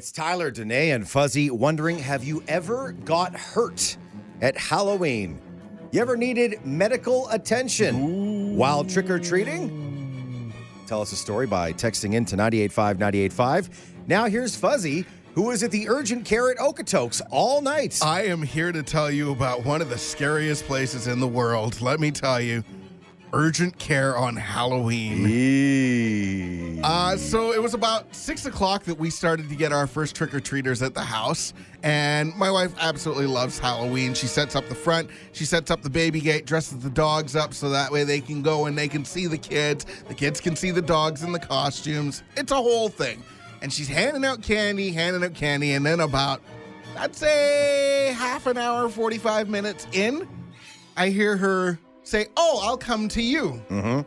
it's Tyler, Danae, and Fuzzy wondering have you ever got hurt at Halloween? You ever needed medical attention while trick or treating? Tell us a story by texting in to 985 985. Now here's Fuzzy, who was at the urgent care at Okotoks all night. I am here to tell you about one of the scariest places in the world. Let me tell you, urgent care on Halloween. Eee. Uh, so it was about six o'clock that we started to get our first trick or treaters at the house. And my wife absolutely loves Halloween. She sets up the front, she sets up the baby gate, dresses the dogs up so that way they can go and they can see the kids. The kids can see the dogs in the costumes. It's a whole thing. And she's handing out candy, handing out candy. And then about, I'd say, half an hour, 45 minutes in, I hear her say, Oh, I'll come to you. Mhm.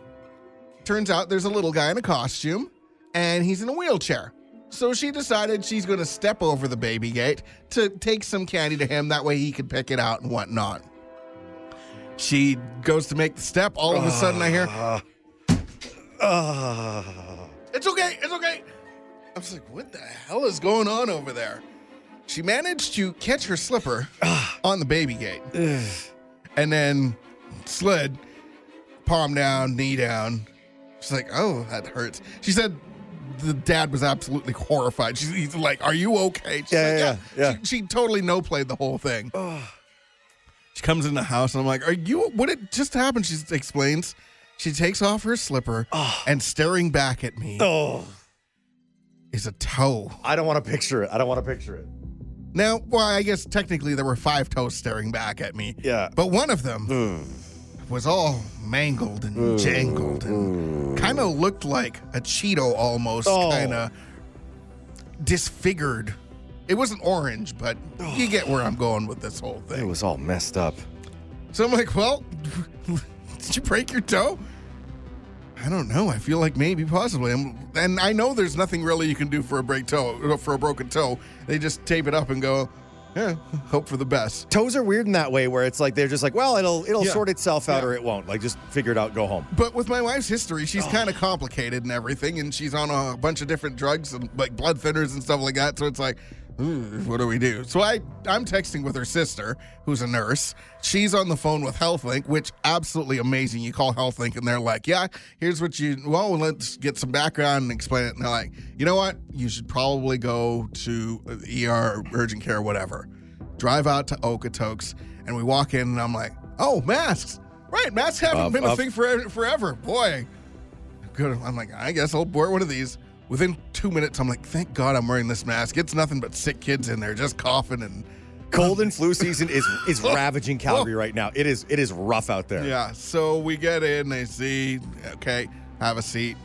Turns out there's a little guy in a costume and he's in a wheelchair. So she decided she's going to step over the baby gate to take some candy to him. That way he could pick it out and whatnot. She goes to make the step. All of a sudden, I hear, Ah. It's okay, it's okay. I was like, What the hell is going on over there? She managed to catch her slipper on the baby gate and then slid, palm down, knee down. She's like, oh, that hurts. She said the dad was absolutely horrified. She's he's like, are you okay? She's Yeah, like, yeah, yeah. She, she totally no played the whole thing. She comes in the house and I'm like, are you, what had just happened? She explains. She takes off her slipper and staring back at me Oh, is a toe. I don't want to picture it. I don't want to picture it. Now, well, I guess technically there were five toes staring back at me. Yeah. But one of them mm. Was all mangled and mm. jangled and mm. kind of looked like a Cheeto almost, Oh. kind of disfigured. It wasn't orange, but oh. you get where I'm going with this whole thing. It was all messed up. So I'm like, well, did you break your toe? I don't know. I feel like maybe, possibly. I'm, and I know there's nothing really you can do for a break toe, for a broken toe. They just tape it up and go, yeah, hope for the best. Toes are weird in that way where it's like they're just like, well, it'll it'll Yeah. sort itself out Yeah. or it won't. Like just figure it out, go home. But with my wife's history, she's oh. kind of complicated and everything, and she's on a bunch of different drugs and like blood thinners and stuff like that. So it's like, "Ooh, what do we do? So I I'm texting with her sister, who's a nurse. She's on the phone with HealthLink, which absolutely amazing. You call HealthLink and they're like, yeah, here's what you. Well, let's get some background and explain it. And they're like, you know what? You should probably go to ER, urgent care, whatever. Drive out to Okotoks, and we walk in, and I'm like, oh, masks. Right, masks haven't been a thing for forever. Boy, good. I'm like, I guess I'll wear one of these. Within two minutes, I'm like, thank God I'm wearing this mask. It's nothing but sick kids in there just coughing and Cold and flu season is is ravaging Calgary right now. It is it is rough out there. yeah. So we get in, they see, okay, have a seat.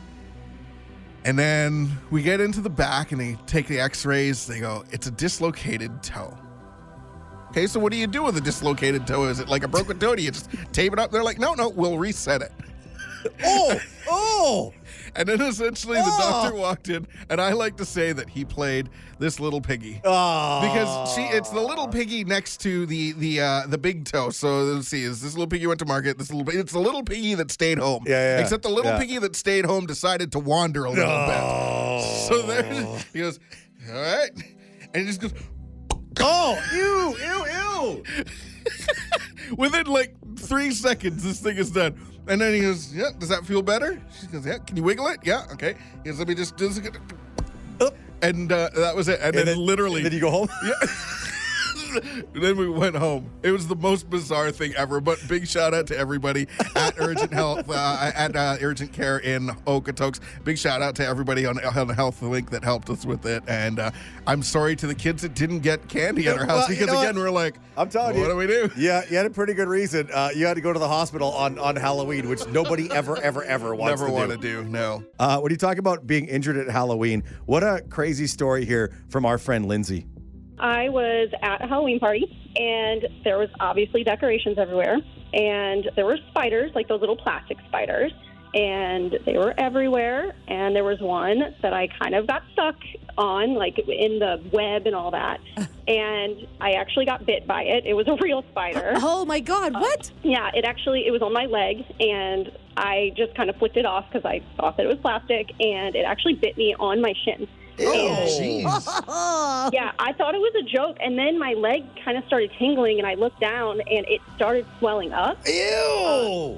And then we get into the back and they take the x rays. They go, it's a dislocated toe. Okay, so what do you do with a dislocated toe? Is it like a broken toe? Do you just tape it up? They're like, no, no, we'll reset it. Oh, oh. And then essentially the Oh. doctor walked in, and I like to say that he played this little piggy. Oh. Because she, it's the little piggy next to the the uh, the big toe. So let's see, is this little piggy went to market? This little, it's the little piggy that stayed home. Yeah, yeah, Except the little yeah. piggy that stayed home decided to wander a little bit. Oh. So there, he goes, all right, and he just goes Oh, ew, ew, ew. within like three seconds. This thing is done. And then he goes, yeah, does that feel better? She goes, yeah. Can you wiggle it? Yeah. Okay. He goes, let me just do this. And uh, that was it. And, then, literally, Did you go home. then we went home. It was the most bizarre thing ever. But big shout out to everybody at Urgent Health, uh, at uh, Urgent Care in Okotoks. Big shout out to everybody on, on Health Link that helped us with it. And uh, I'm sorry to the kids that didn't get candy at our house Well, you because know again what? we're like, I'm telling you. what do we do? Yeah, you had a pretty good reason. Uh, you had to go to the hospital on, on Halloween, which nobody ever, ever, ever wants to do. Never to want do. to do. No. Uh, when you talk about being injured at Halloween, what a crazy story here from our friend Lindsay. I was at a Halloween party, and there was obviously decorations everywhere, and there were spiders, like those little plastic spiders, and they were everywhere. And there was one that I kind of got stuck on, like in the web and all that, and I actually got bit by it. It was a real spider. Oh my God, uh, what? Yeah, it actually it was on my leg, and I just kind of flicked it off because I thought that it was plastic, and it actually bit me on my shin. Oh, jeez. Oh. Yeah, I thought it was a joke, and then my leg kind of started tingling, and I looked down, and it started swelling up. Ew!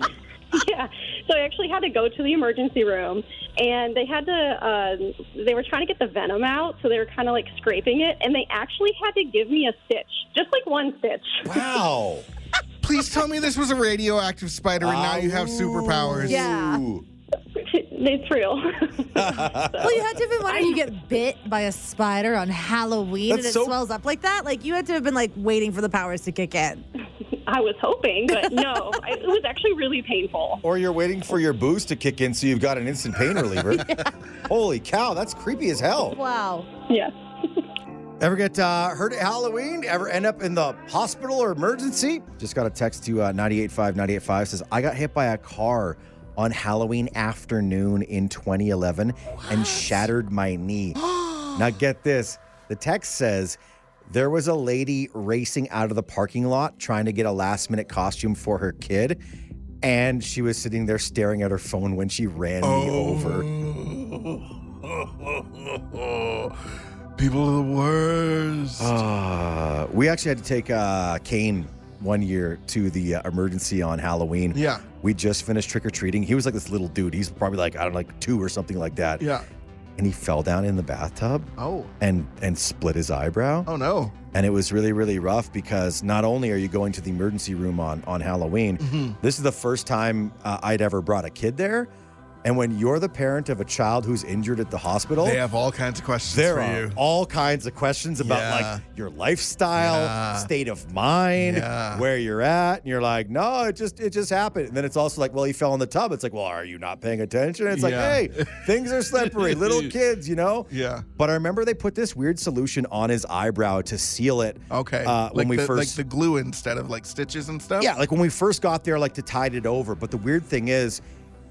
yeah, so I actually had to go to the emergency room, and they had to. Uh, they were trying to get the venom out, so they were kind of like scraping it, and they actually had to give me a stitch, just like one stitch. Wow. Please tell me this was a radioactive spider and now you have superpowers. Yeah. Ooh. it's real. Well, you had to have been wondering you get bit by a spider on Halloween That's and it so- swells up like that. Like you had to have been like waiting for the powers to kick in. I was hoping, but no, I, it was actually really painful. Or you're waiting for your boost to kick in so you've got an instant pain reliever. Holy cow, that's creepy as hell. Wow. Yeah. Ever get uh, hurt at Halloween? Ever end up in the hospital or emergency? Just got a text to uh, 985 985 says, I got hit by a car on Halloween afternoon in 2011 and shattered my knee. now, get this the text says, there was a lady racing out of the parking lot trying to get a last minute costume for her kid. And she was sitting there staring at her phone when she ran me over. People are the worst. Uh, we actually had to take uh, Kane one year to the uh, emergency on Halloween. Yeah. We just finished trick or treating. He was like this little dude. He's probably like, I don't know, like two or something like that. yeah. And he fell down in the bathtub Oh. and and split his eyebrow. Oh no. And it was really, really rough because not only are you going to the emergency room on, on Halloween, Mm-hmm. this is the first time uh, I'd ever brought a kid there. And when you're the parent of a child who's injured at the hospital, They have all kinds of questions there for are you. all kinds of questions about Yeah. like your lifestyle, Yeah. state of mind, Yeah. where you're at, and you're like, no, it just it just happened. And then it's also like, well, he fell in the tub. It's like, well, are you not paying attention? It's like, hey, things are slippery, little kids, you know. Yeah. But I remember they put this weird solution on his eyebrow to seal it. Okay. Uh, like when we the, first like the glue instead of like stitches and stuff. yeah, like when we first got there, like to tide it over. But the weird thing is,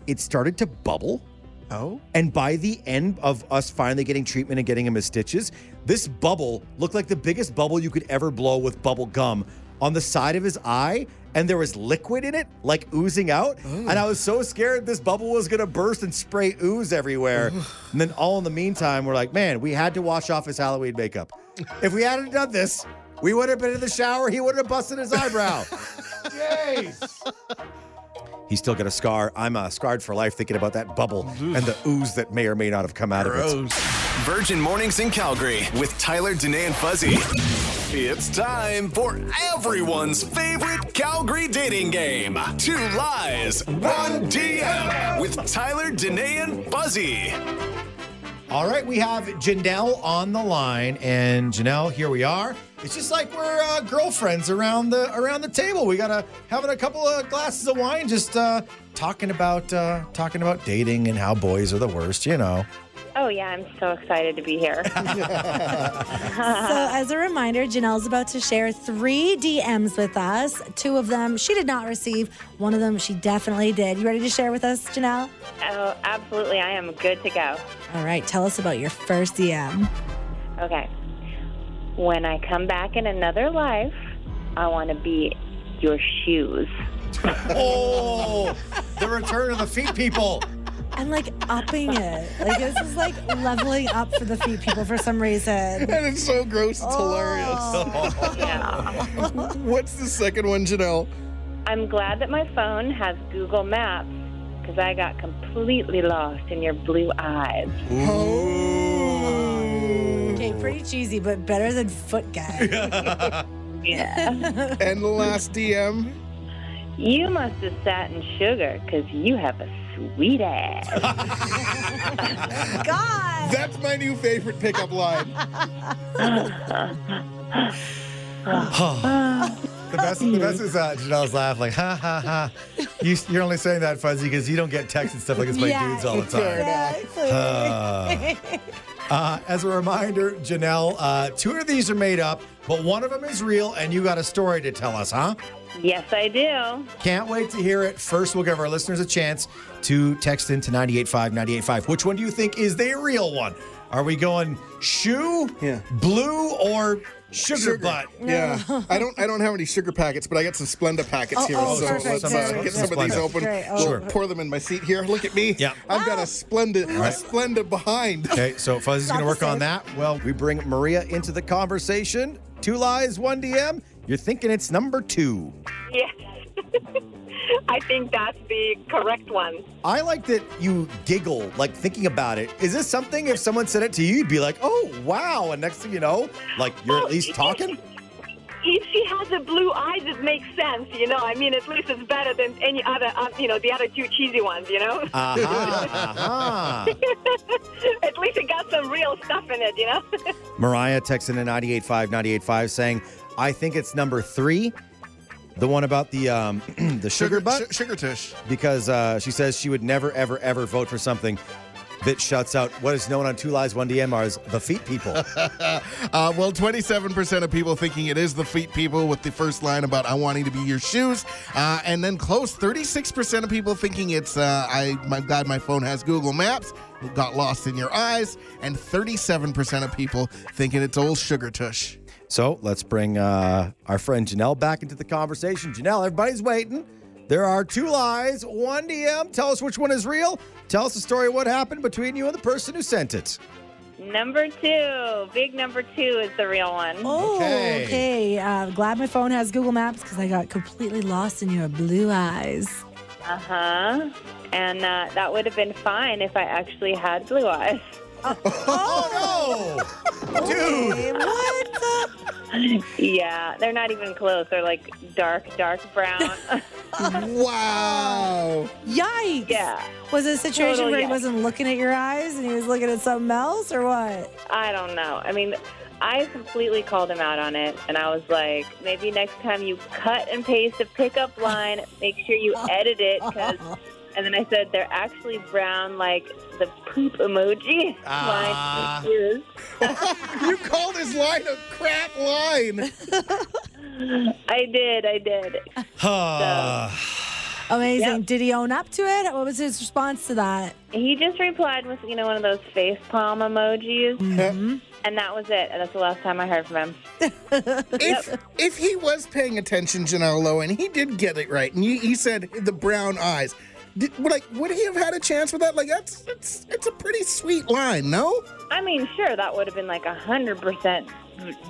it started to bubble. Oh. And by the end of us finally getting treatment and getting him his stitches, this bubble looked like the biggest bubble you could ever blow with bubble gum on the side of his eye. And there was liquid in it, like oozing out. And I was so scared this bubble was going to burst and spray ooze everywhere. and then, all in the meantime, we're like, man, we had to wash off his Halloween makeup. if we hadn't done this, we would have been in the shower. He would have busted his eyebrow. He's still got a scar. I'm uh, scarred for life thinking about that bubble and the ooze that may or may not have come out of it. Virgin Mornings in Calgary with Tyler, Danae, and Fuzzy. It's time for everyone's favorite Calgary dating game. Two lies, one DM with Tyler, Danae, and Fuzzy. All right, we have Janelle on the line, and Janelle, here we are. It's just like we're uh, girlfriends around the around the table. We gotta having a couple of glasses of wine, just uh, talking about uh, talking about dating and how boys are the worst. You know. Oh, yeah, I'm so excited to be here. So, as a reminder, Janelle's about to share three DMs with us. Two of them she did not receive. One of them she definitely did. You ready to share with us, Janelle? oh, absolutely. I am good to go. All right, tell us about your first DM. Okay. When I come back in another life, I want to be your shoes. Oh, the return of the feet people. And like upping it. Like this is like leveling up for the feet people for some reason. And it's so gross. It's Oh. Yeah. hilarious. What's the second one, Janelle? I'm glad that my phone has Google Maps because I got completely lost in your blue eyes. Okay, pretty cheesy, but better than foot guy. Yeah. And the last DM. you must have sat in sugar because you have a sweet ass. God. That's my new favorite pickup line. The best, the best is uh, Janelle's laugh, like, ha ha ha. You, you're only saying that, Fuzzy, because you don't get texts and stuff like this by Yeah, dudes all the time. Exactly. Uh, as a reminder, Janelle, uh, two of these are made up, but one of them is real, and you got a story to tell us, huh? yes, I do. Can't wait to hear it. First, we'll give our listeners a chance to text into 985 985. Which one do you think is the real one? Are we going shoe, Yeah. blue, or sugar, butt? Yeah, I don't. I don't have any sugar packets, but I got some Splenda packets Oh, here. oh, so perfect. let's uh, Good. get some of these Splenda. open. Great. Oh, We'll Sure. pour them in my seat here. Look at me. Yeah. I've got a Splenda, a Splenda behind. Okay, so Fuzzy's going to work on that. Well, we bring Maria into the conversation. Two lies, one DM. You're thinking it's number two. Yes. I think that's the correct one. I like that you giggle, like thinking about it. Is this something if someone said it to you, you'd be like, oh, wow. And next thing you know, like you're at least talking? If she has the blue eyes, it makes sense, you know. I mean, at least it's better than any other, uh, you know, the other two cheesy ones, you know. Uh-huh, uh-huh. at least it got some real stuff in it, you know. Mariah texted in 985 985 saying, I think it's number three, the one about the um, the sugar, butt, Sh- sugar tush. because uh, she says she would never, ever, ever vote for something that shuts out what is known on Two Lies, One DM as the feet people. Uh, well, 27% of people thinking it is the feet people with the first line about I wanting to be your shoes. Uh, and then close 36% of people thinking it's uh, I my God, my phone has Google Maps. Got lost in your eyes. And 37% of people thinking it's old sugar tush. So let's bring uh, our friend Janelle back into the conversation. Janelle, everybody's waiting. There are two lies, one DM. Tell us which one is real. Tell us the story of what happened between you and the person who sent it. Number two, big number two is the real one. Oh, Okay. okay. Uh, glad my phone has Google Maps because I got completely lost in your blue eyes. Uh huh. And uh, that would have been fine if I actually had blue eyes. Oh, no! Dude! Hey, what? the- Yeah, they're not even close. They're like dark, dark brown. Wow. Yikes. yeah, Was it a situation Total where he yikes. wasn't looking at your eyes and he was looking at something else or what? I don't know. I mean, I completely called him out on it, and I was like, maybe next time you cut and paste a pickup line, make sure you edit it. 'cause- and then I said they're actually brown, like the poop emoji Ah. you called his line a crap line. I did, I did. Amazing. Yep. Did he own up to it? What was his response to that? He just replied with, you know, one of those face palm emojis, and that was it. And that's the last time I heard from him. If if he was paying attention, Janelle Lowe, and he did get it right, and he, he said the brown eyes, did, would like would he have had a chance with that? Like that's it's it's a pretty sweet line, no? I mean, sure, that would have been like a hundred percent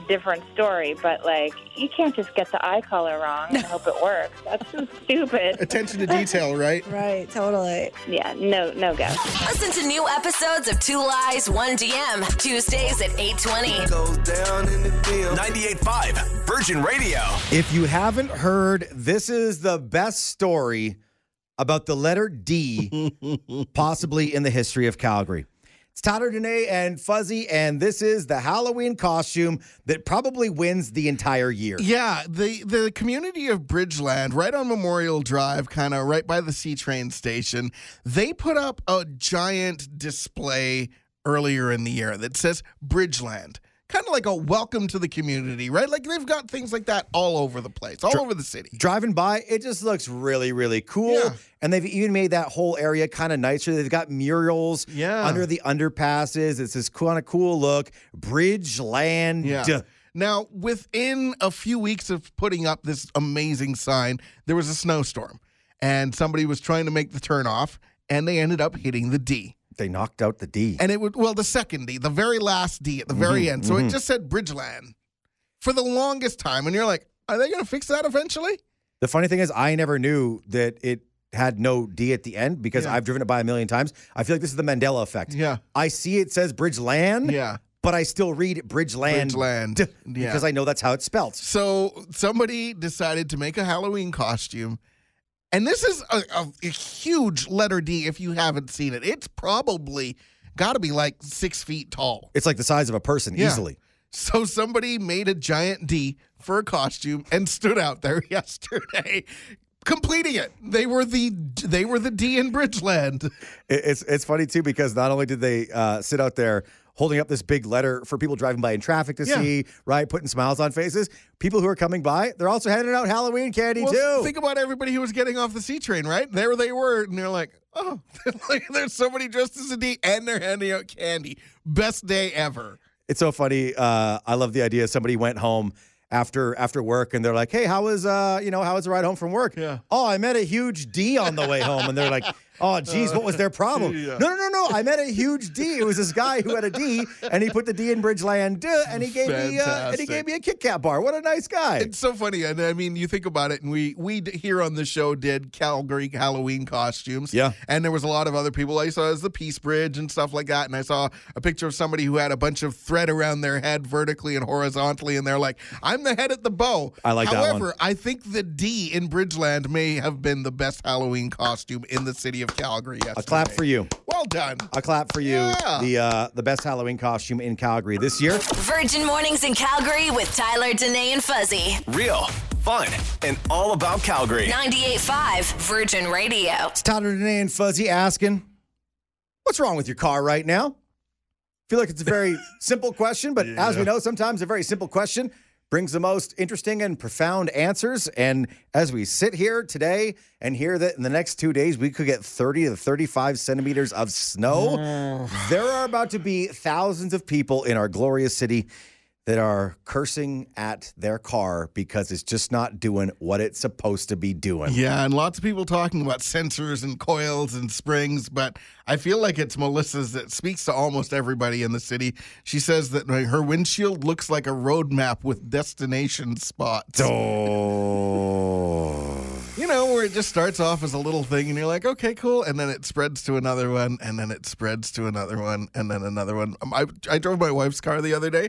different story, but like, you can't just get the eye color wrong and hope it works. That's so stupid. Attention to detail, right? Right, totally. Yeah, no, no go. Listen to new episodes of Two Lies, One DM, Tuesdays at 820. Goes down in the DM. 98.5 Virgin Radio. If you haven't heard, this is the best story about the letter D, possibly in the history of Calgary. It's Tyler Danae and Fuzzy, and this is the Halloween costume that probably wins the entire year. Yeah, the the community of Bridgeland, right on Memorial Drive, kind of right by the C train station, they put up a giant display earlier in the year that says Bridgeland. Kind of like a welcome to the community, right? Like they've got things like that all over the place, all over the city. Driving by, it just looks really, really cool. Yeah. And they've even made that whole area kind of nicer. They've got murals Yeah. under the underpasses. It's this kind of cool look. Bridge land. Yeah. Now, within a few weeks of putting up this amazing sign, there was a snowstorm, and somebody was trying to make the turn off, and they ended up hitting the D. They knocked out the D. And it would, well, the second D, the very last D at the very mm-hmm, end. So it mm-hmm. just said Bridgeland for the longest time. And you're like, are they going to fix that eventually? The funny thing is, I never knew that it had no D at the end because Yeah. I've driven it by a million times. I feel like this is the Mandela effect. Yeah. I see it says Bridgeland, Yeah. but I still read it Bridgeland, Bridgeland. d- Yeah. because I know that's how it's spelled. So somebody decided to make a Halloween costume. And this is a, a, a huge letter D if you haven't seen it. It's probably got to be like six feet tall. It's like the size of a person Yeah. easily. So somebody made a giant D for a costume and stood out there yesterday, completing it. They were the they were the D in Bridgeland. It- It's it's funny too because not only did they uh, sit out there holding up this big letter for people driving by in traffic to Yeah. see, right? Putting smiles on faces. People who are coming by, they're also handing out Halloween candy Well, too. think about everybody who was getting off the C train, right? There they were, and they're like, "Oh, there's somebody dressed as a D, and they're handing out candy. Best day ever." It's so funny. Uh, I love the idea. Somebody went home after after work and they're like, "Hey, how was uh, you know, how was the ride home from work?" Yeah. Oh, I met a huge D on the way home, and they're like, "Oh, geez, what was their problem?" Yeah. No, no, no, no. I met a huge D. It was this guy who had a D, and he put the D in Bridgeland, duh, and he gave me uh, and he gave me a Kit Kat bar. What a nice guy. It's so funny, and I mean, you think about it, and we we here on the show did Calgary Halloween costumes, Yeah. and there was a lot of other people. I saw as the Peace Bridge and stuff like that, and I saw a picture of somebody who had a bunch of thread around their head vertically and horizontally, and they're like, "I'm the head at the bow." I like that one. However, I think the D in Bridgeland may have been the best Halloween costume in the city of Calgary. Yesterday. a clap for you. Well done. A clap for you. Yeah. The uh, the best Halloween costume in Calgary this year. Virgin Mornings in Calgary with Tyler, Danae, and Fuzzy. Real, fun, and all about Calgary. 98.5 Virgin Radio. It's Tyler, Danae, and Fuzzy asking, "What's wrong with your car right now?" I feel like it's a very simple question, but as we know, sometimes a very simple question brings the most interesting and profound answers. And as we sit here today and hear that in the next two days we could get 30 to 35 centimeters of snow, there are about to be thousands of people in our glorious city that are cursing at their car because it's just not doing what it's supposed to be doing. Yeah, and lots of people talking about sensors and coils and springs, but I feel like it's Melissa's that speaks to almost everybody in the city. She says that her windshield looks like a road map with destination spots. Oh. You know, where it just starts off as a little thing and you're like, okay, cool. And then it spreads to another one, and then it spreads to another one, and then another one. Um, I, I drove my wife's car the other day.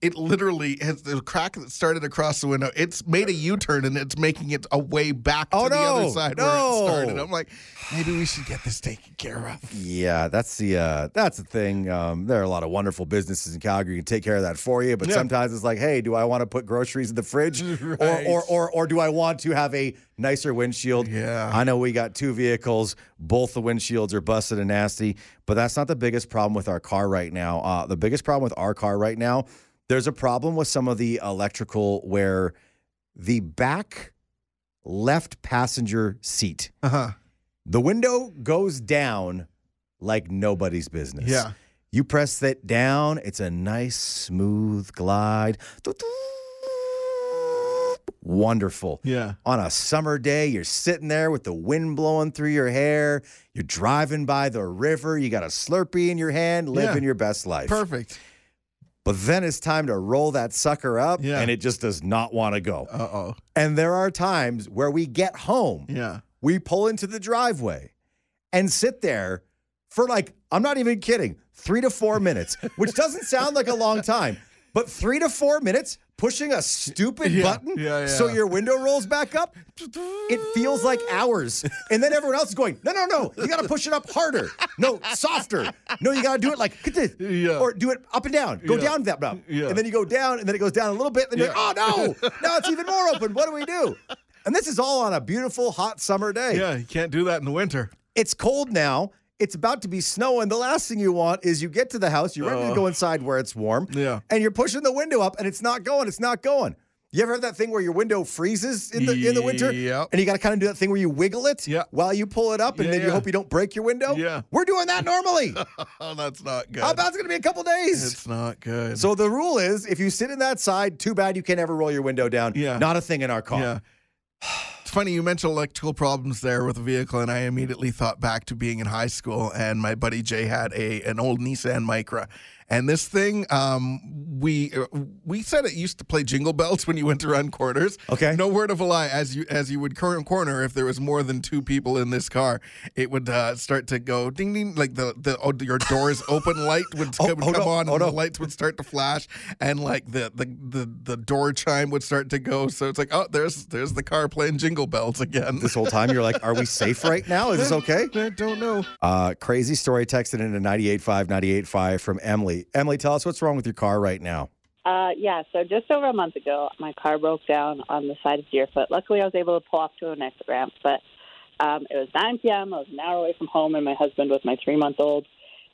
It literally has the crack that started across the window. It's made a U turn and it's making it a way back to Oh, the other no, side where it started. I'm like, maybe we should get this taken care of. Yeah, that's the uh, that's the thing. Um, there are a lot of wonderful businesses in Calgary who can take care of that for you, but Yeah. sometimes it's like, hey, do I want to put groceries in the fridge, Right. or, or or or do I want to have a nicer windshield? Yeah. I know we got two vehicles, both the windshields are busted and nasty, but that's not the biggest problem with our car right now. Uh, the biggest problem with our car right now, there's a problem with some of the electrical where the back left passenger seat Uh huh. the window goes down like nobody's business. Yeah. You press that down, it's a nice, smooth glide. Wonderful. Yeah. On a summer day, you're sitting there with the wind blowing through your hair. You're driving by the river. You got a Slurpee in your hand, living your best life. Perfect. But then it's time to roll that sucker up, Yeah. and it just does not want to go. Uh oh. And there are times where we get home Yeah. we pull into the driveway and sit there for like, I'm not even kidding, three to four minutes, which doesn't sound like a long time, but three to four minutes pushing a stupid Yeah, button yeah, so your window rolls back up, it feels like hours. And then everyone else is going, no, no, no, you got to push it up harder. No, softer. No, you got to do it like, this. Yeah. Or do it up and down. Go Yeah. down that. Yeah. And then you go down, and then it goes down a little bit. And then you're like, oh, no, now it's even more open. What do we do? And this is all on a beautiful, hot summer day. Yeah. You can't do that in the winter. It's cold now. It's about to be snowing. The last thing you want is you get to the house, you're ready to Uh. go inside where it's warm, Yeah. and you're pushing the window up, and it's not going. It's not going. You ever have that thing where your window freezes in the in the winter, Yep. and you got to kind of do that thing where you wiggle it Yeah. while you pull it up, and Yeah, then you yeah. hope you don't break your window? Yeah. we're doing that normally. Oh, that's not good. How about it's going to be a couple days? It's not good. so the rule is, if you sit in that side, too bad you can't ever roll your window down. Yeah. not a thing in our car. Yeah. It's funny you mentioned electrical problems there with the vehicle, and I immediately thought back to being in high school, and my buddy Jay had a an old Nissan Micra, and this thing, um, we uh, we said it used to play jingle bells when you went to run corners. Okay. no word of a lie. As you as you would cor- corner, if there was more than two people in this car, it would uh, start to go ding ding, like the the oh, your doors open light would Oh, come, oh, come no. on, Oh, and no. the lights would start to flash, and like the the the the door chime would start to go. So it's like, oh, there's there's the car playing jingle bells again. This whole time you're like, are we safe right now? Is this okay? I don't know. Uh, crazy story texted into 98.5, 98.5 from Emily. Emily, tell us what's wrong with your car right now. Uh, yeah, so just over a month ago, my car broke down on the side of Deerfoot. Luckily, I was able to pull off to an exit ramp, but um, it was 9 p.m. I was an hour away from home, and my husband with my three month old.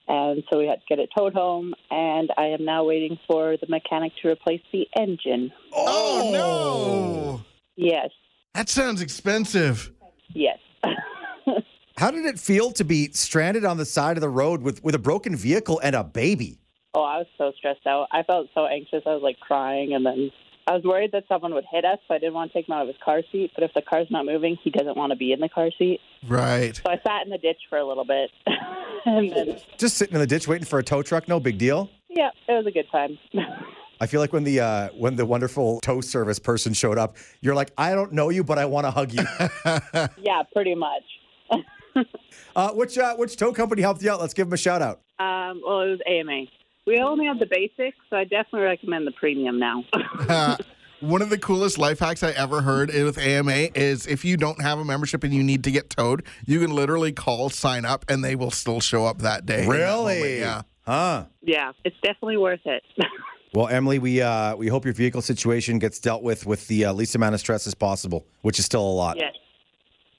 And so we had to get it towed home, and I am now waiting for the mechanic to replace the engine. Oh, no. Yes, That sounds expensive. yes. How did it feel to be stranded on the side of the road with, with a broken vehicle and a baby? Oh, I was so stressed out. I felt so anxious. I was like crying, and then I was worried that someone would hit us, so I didn't want to take him out of his car seat. But if the car's not moving, he doesn't want to be in the car seat. Right. So I sat in the ditch for a little bit, and then Just sitting in the ditch waiting for a tow truck, no big deal. yeah, it was a good time. I feel like when the uh, when the wonderful tow service person showed up, you're like, I don't know you, but I want to hug you. yeah, pretty much. uh, which uh, which tow company helped you out? Let's give them a shout out. Um, well, it was AMA. We only have the basics, so I definitely recommend the premium now. Uh, one of the coolest life hacks I ever heard with AMA is if you don't have a membership and you need to get towed, you can literally call, sign up, and they will still show up that day. in that. Really? Yeah. Huh. yeah, it's definitely worth it. Well, Emily, we uh, we hope your vehicle situation gets dealt with with the uh, least amount of stress as possible, which is still a lot. yes.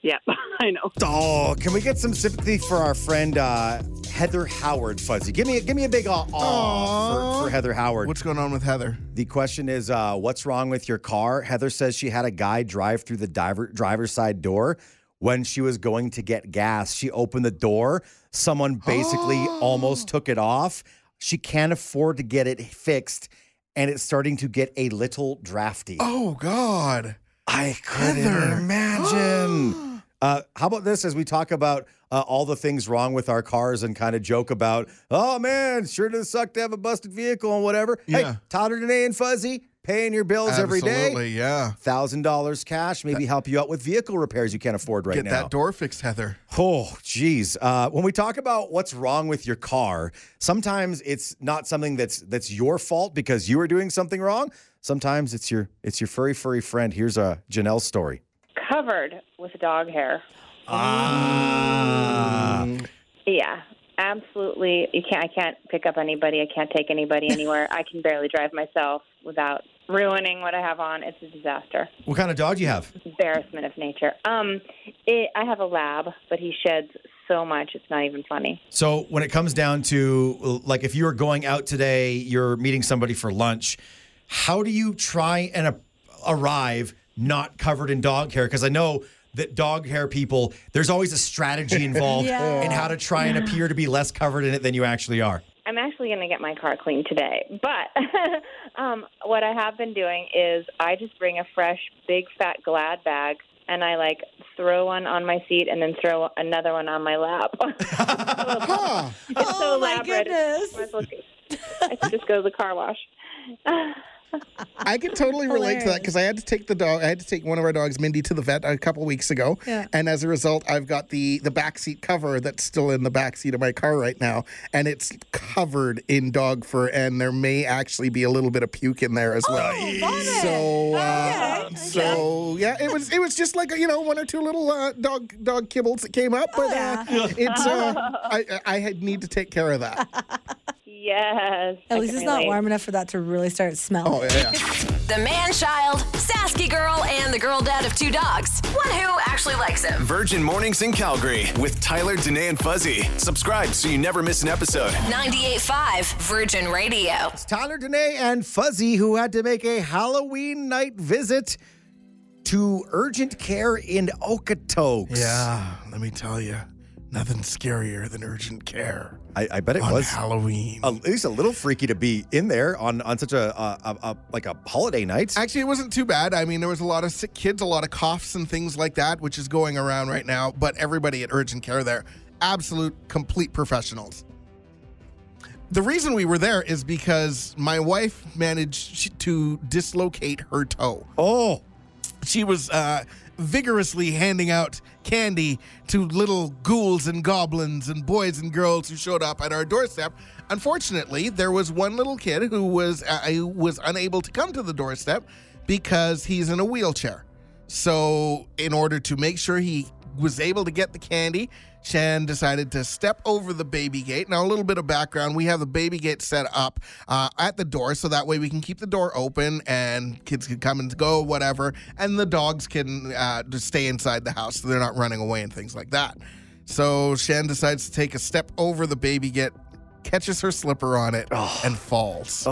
Yep, I know. Oh, can we get some sympathy for our friend uh, Heather Howard, Fuzzy? Give me a, give me a big aw, aw for, for Heather Howard. What's going on with Heather? The question is, uh, what's wrong with your car? Heather says she had a guy drive through the diver, driver's side door when she was going to get gas. She opened the door. Someone basically almost took it off. She can't afford to get it fixed, and it's starting to get a little drafty. Oh, God. I couldn't Heather. imagine. uh, how about this as we talk about uh, all the things wrong with our cars and kind of joke about, oh man, sure does suck to have a busted vehicle and whatever. Yeah. Hey, Danae, and Fuzzy paying your bills every day. Absolutely, yeah. Thousand dollars cash, maybe help you out with vehicle repairs you can't afford right Get now. Get that door fixed, Heather. Oh, geez. Uh, when we talk about what's wrong with your car, sometimes it's not something that's that's your fault because you are doing something wrong. Sometimes it's your it's your furry furry friend. Here's a Janelle story. Covered with dog hair. Ah. Yeah, absolutely. You can't. I can't pick up anybody. I can't take anybody anywhere. I can barely drive myself without ruining what I have on. It's a disaster. What kind of dog do you have? Embarrassment of nature. Um, it, I have a lab, but he sheds so much. It's not even funny. So when it comes down to like if you are going out today, you're meeting somebody for lunch, how do you try and a- arrive not covered in dog hair? Because I know that dog hair people, there's always a strategy involved Yeah. in how to try and appear to be less covered in it than you actually are. I'm actually going to get my car cleaned today. But um, what I have been doing is I just bring a fresh, big, fat Glad bag and I like throw one on my seat and then throw another one on my lap. Huh. it's so Oh, my elaborate. goodness. Might I should just go to the car wash. I can totally relate to that because I had to take the dog. I had to take one of our dogs, Mindy, to the vet a couple weeks ago, Yeah. and as a result, I've got the the back seat cover that's still in the back seat of my car right now, and it's covered in dog fur, and there may actually be a little bit of puke in there as well. Oh, vomit. So, uh, Okay, so yeah, it was it was just like you know one or two little uh, dog dog kibbles that came up, but yeah. uh, it's uh, I I had need to take care of that. Yes. At I least can it's not warm enough for that to really start smelling. Oh yeah. The man child, Sasky girl, and the girl dad of two dogs. One who actually likes him. Virgin Mornings in Calgary with Tyler, Danae, and Fuzzy. Subscribe so you never miss an episode. 98.5 Virgin Radio. It's Tyler, Danae, and Fuzzy who had to make a Halloween night visit to urgent care in Okotoks. Yeah, let me tell you, nothing scarier than urgent care I, I bet it on was Halloween. at least a little freaky to be in there on on such a, a, a, a like a holiday night. Actually, it wasn't too bad. I mean, there was a lot of sick kids, a lot of coughs and things like that, which is going around right now. But everybody at urgent care there, absolute, complete professionals. The reason we were there is because my wife managed to dislocate her toe. oh, she was uh, vigorously handing out candy to little ghouls and goblins and boys and girls who showed up at our doorstep. Unfortunately, there was one little kid who was uh, was unable to come to the doorstep because he's in a wheelchair. So, in order to make sure he was able to get the candy, Shan decided to step over the baby gate. Now, a little bit of background: we have the baby gate set up uh, at the door, so that way we can keep the door open and kids can come and go, whatever, and the dogs can uh, just stay inside the house, so they're not running away and things like that. So Shan decides to take a step over the baby gate catches her slipper on it and falls,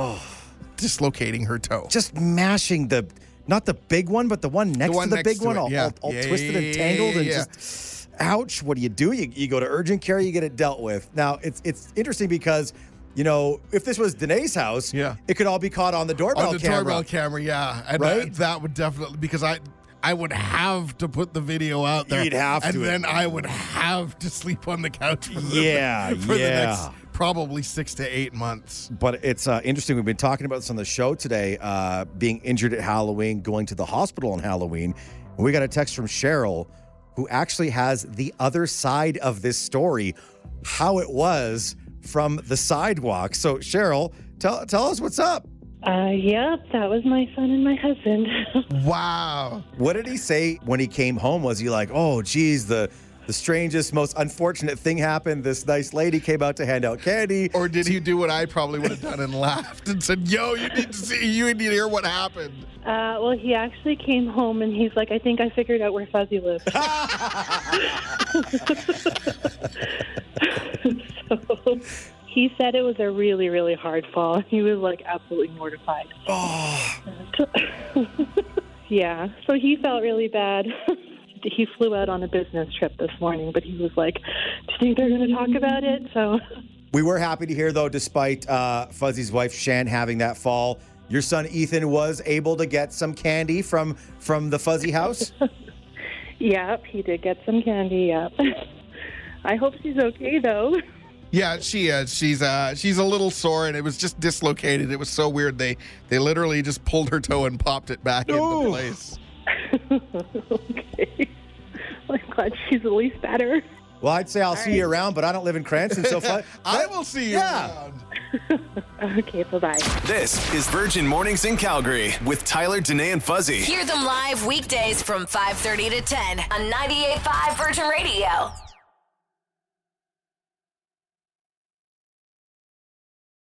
dislocating her toe. Just mashing the, not the big one, but the one next one to the next big one, it, yeah. all, all Yeah, twisted yeah, and tangled, and just, ouch. What do you do? You, you go to urgent care, you get it dealt with. Now, it's it's interesting because, you know, if this was Danae's house, Yeah. it could all be caught on the doorbell on the camera. doorbell camera, yeah, and Right? that, that would definitely because I. I would have to put the video out there. You'd have and to. then I would have to sleep on the couch for, the- Yeah, for the yeah. next probably six to eight months. But it's uh, interesting. We've been talking about this on the show today, uh, being injured at Halloween, going to the hospital on Halloween. We got a text from Cheryl, who actually has the other side of this story, how it was from the sidewalk. So, Cheryl, tell, tell us what's up. Uh, yeah, that was my son and my husband. Wow. What did he say when he came home? Was he like, oh, geez, the, the strangest, most unfortunate thing happened? This nice lady came out to hand out candy. Or did he do what I probably would have done and laughed and said, "Yo, you need to see, you need to hear what happened." Uh, well, he actually came home and he's like, I think I figured out where Fuzzy lives. so he said it was a really, really hard fall. He was like absolutely mortified. Oh, Yeah, so he felt really bad. He flew out on a business trip this morning, but he was like, Do you think they're going to talk about it? So We were happy to hear, though, despite uh, Fuzzy's wife Shan having that fall, your son Ethan was able to get some candy from from the Fuzzy house. Yep, he did get some candy. Yep. I hope she's okay though. Yeah, she is. She's uh she's a little sore and it was just dislocated. It was so weird. They they literally just pulled her toe and popped it back into place. okay. I'm glad she's at least better. Well, I'd say I'll see you around, but I don't live in Cranston, so Fu- I will see you Yeah. around. Okay, bye bye. This is Virgin Mornings in Calgary with Tyler, Danae, and Fuzzy. Hear them live weekdays from 5:30 to 10 on 98.5 Virgin Radio.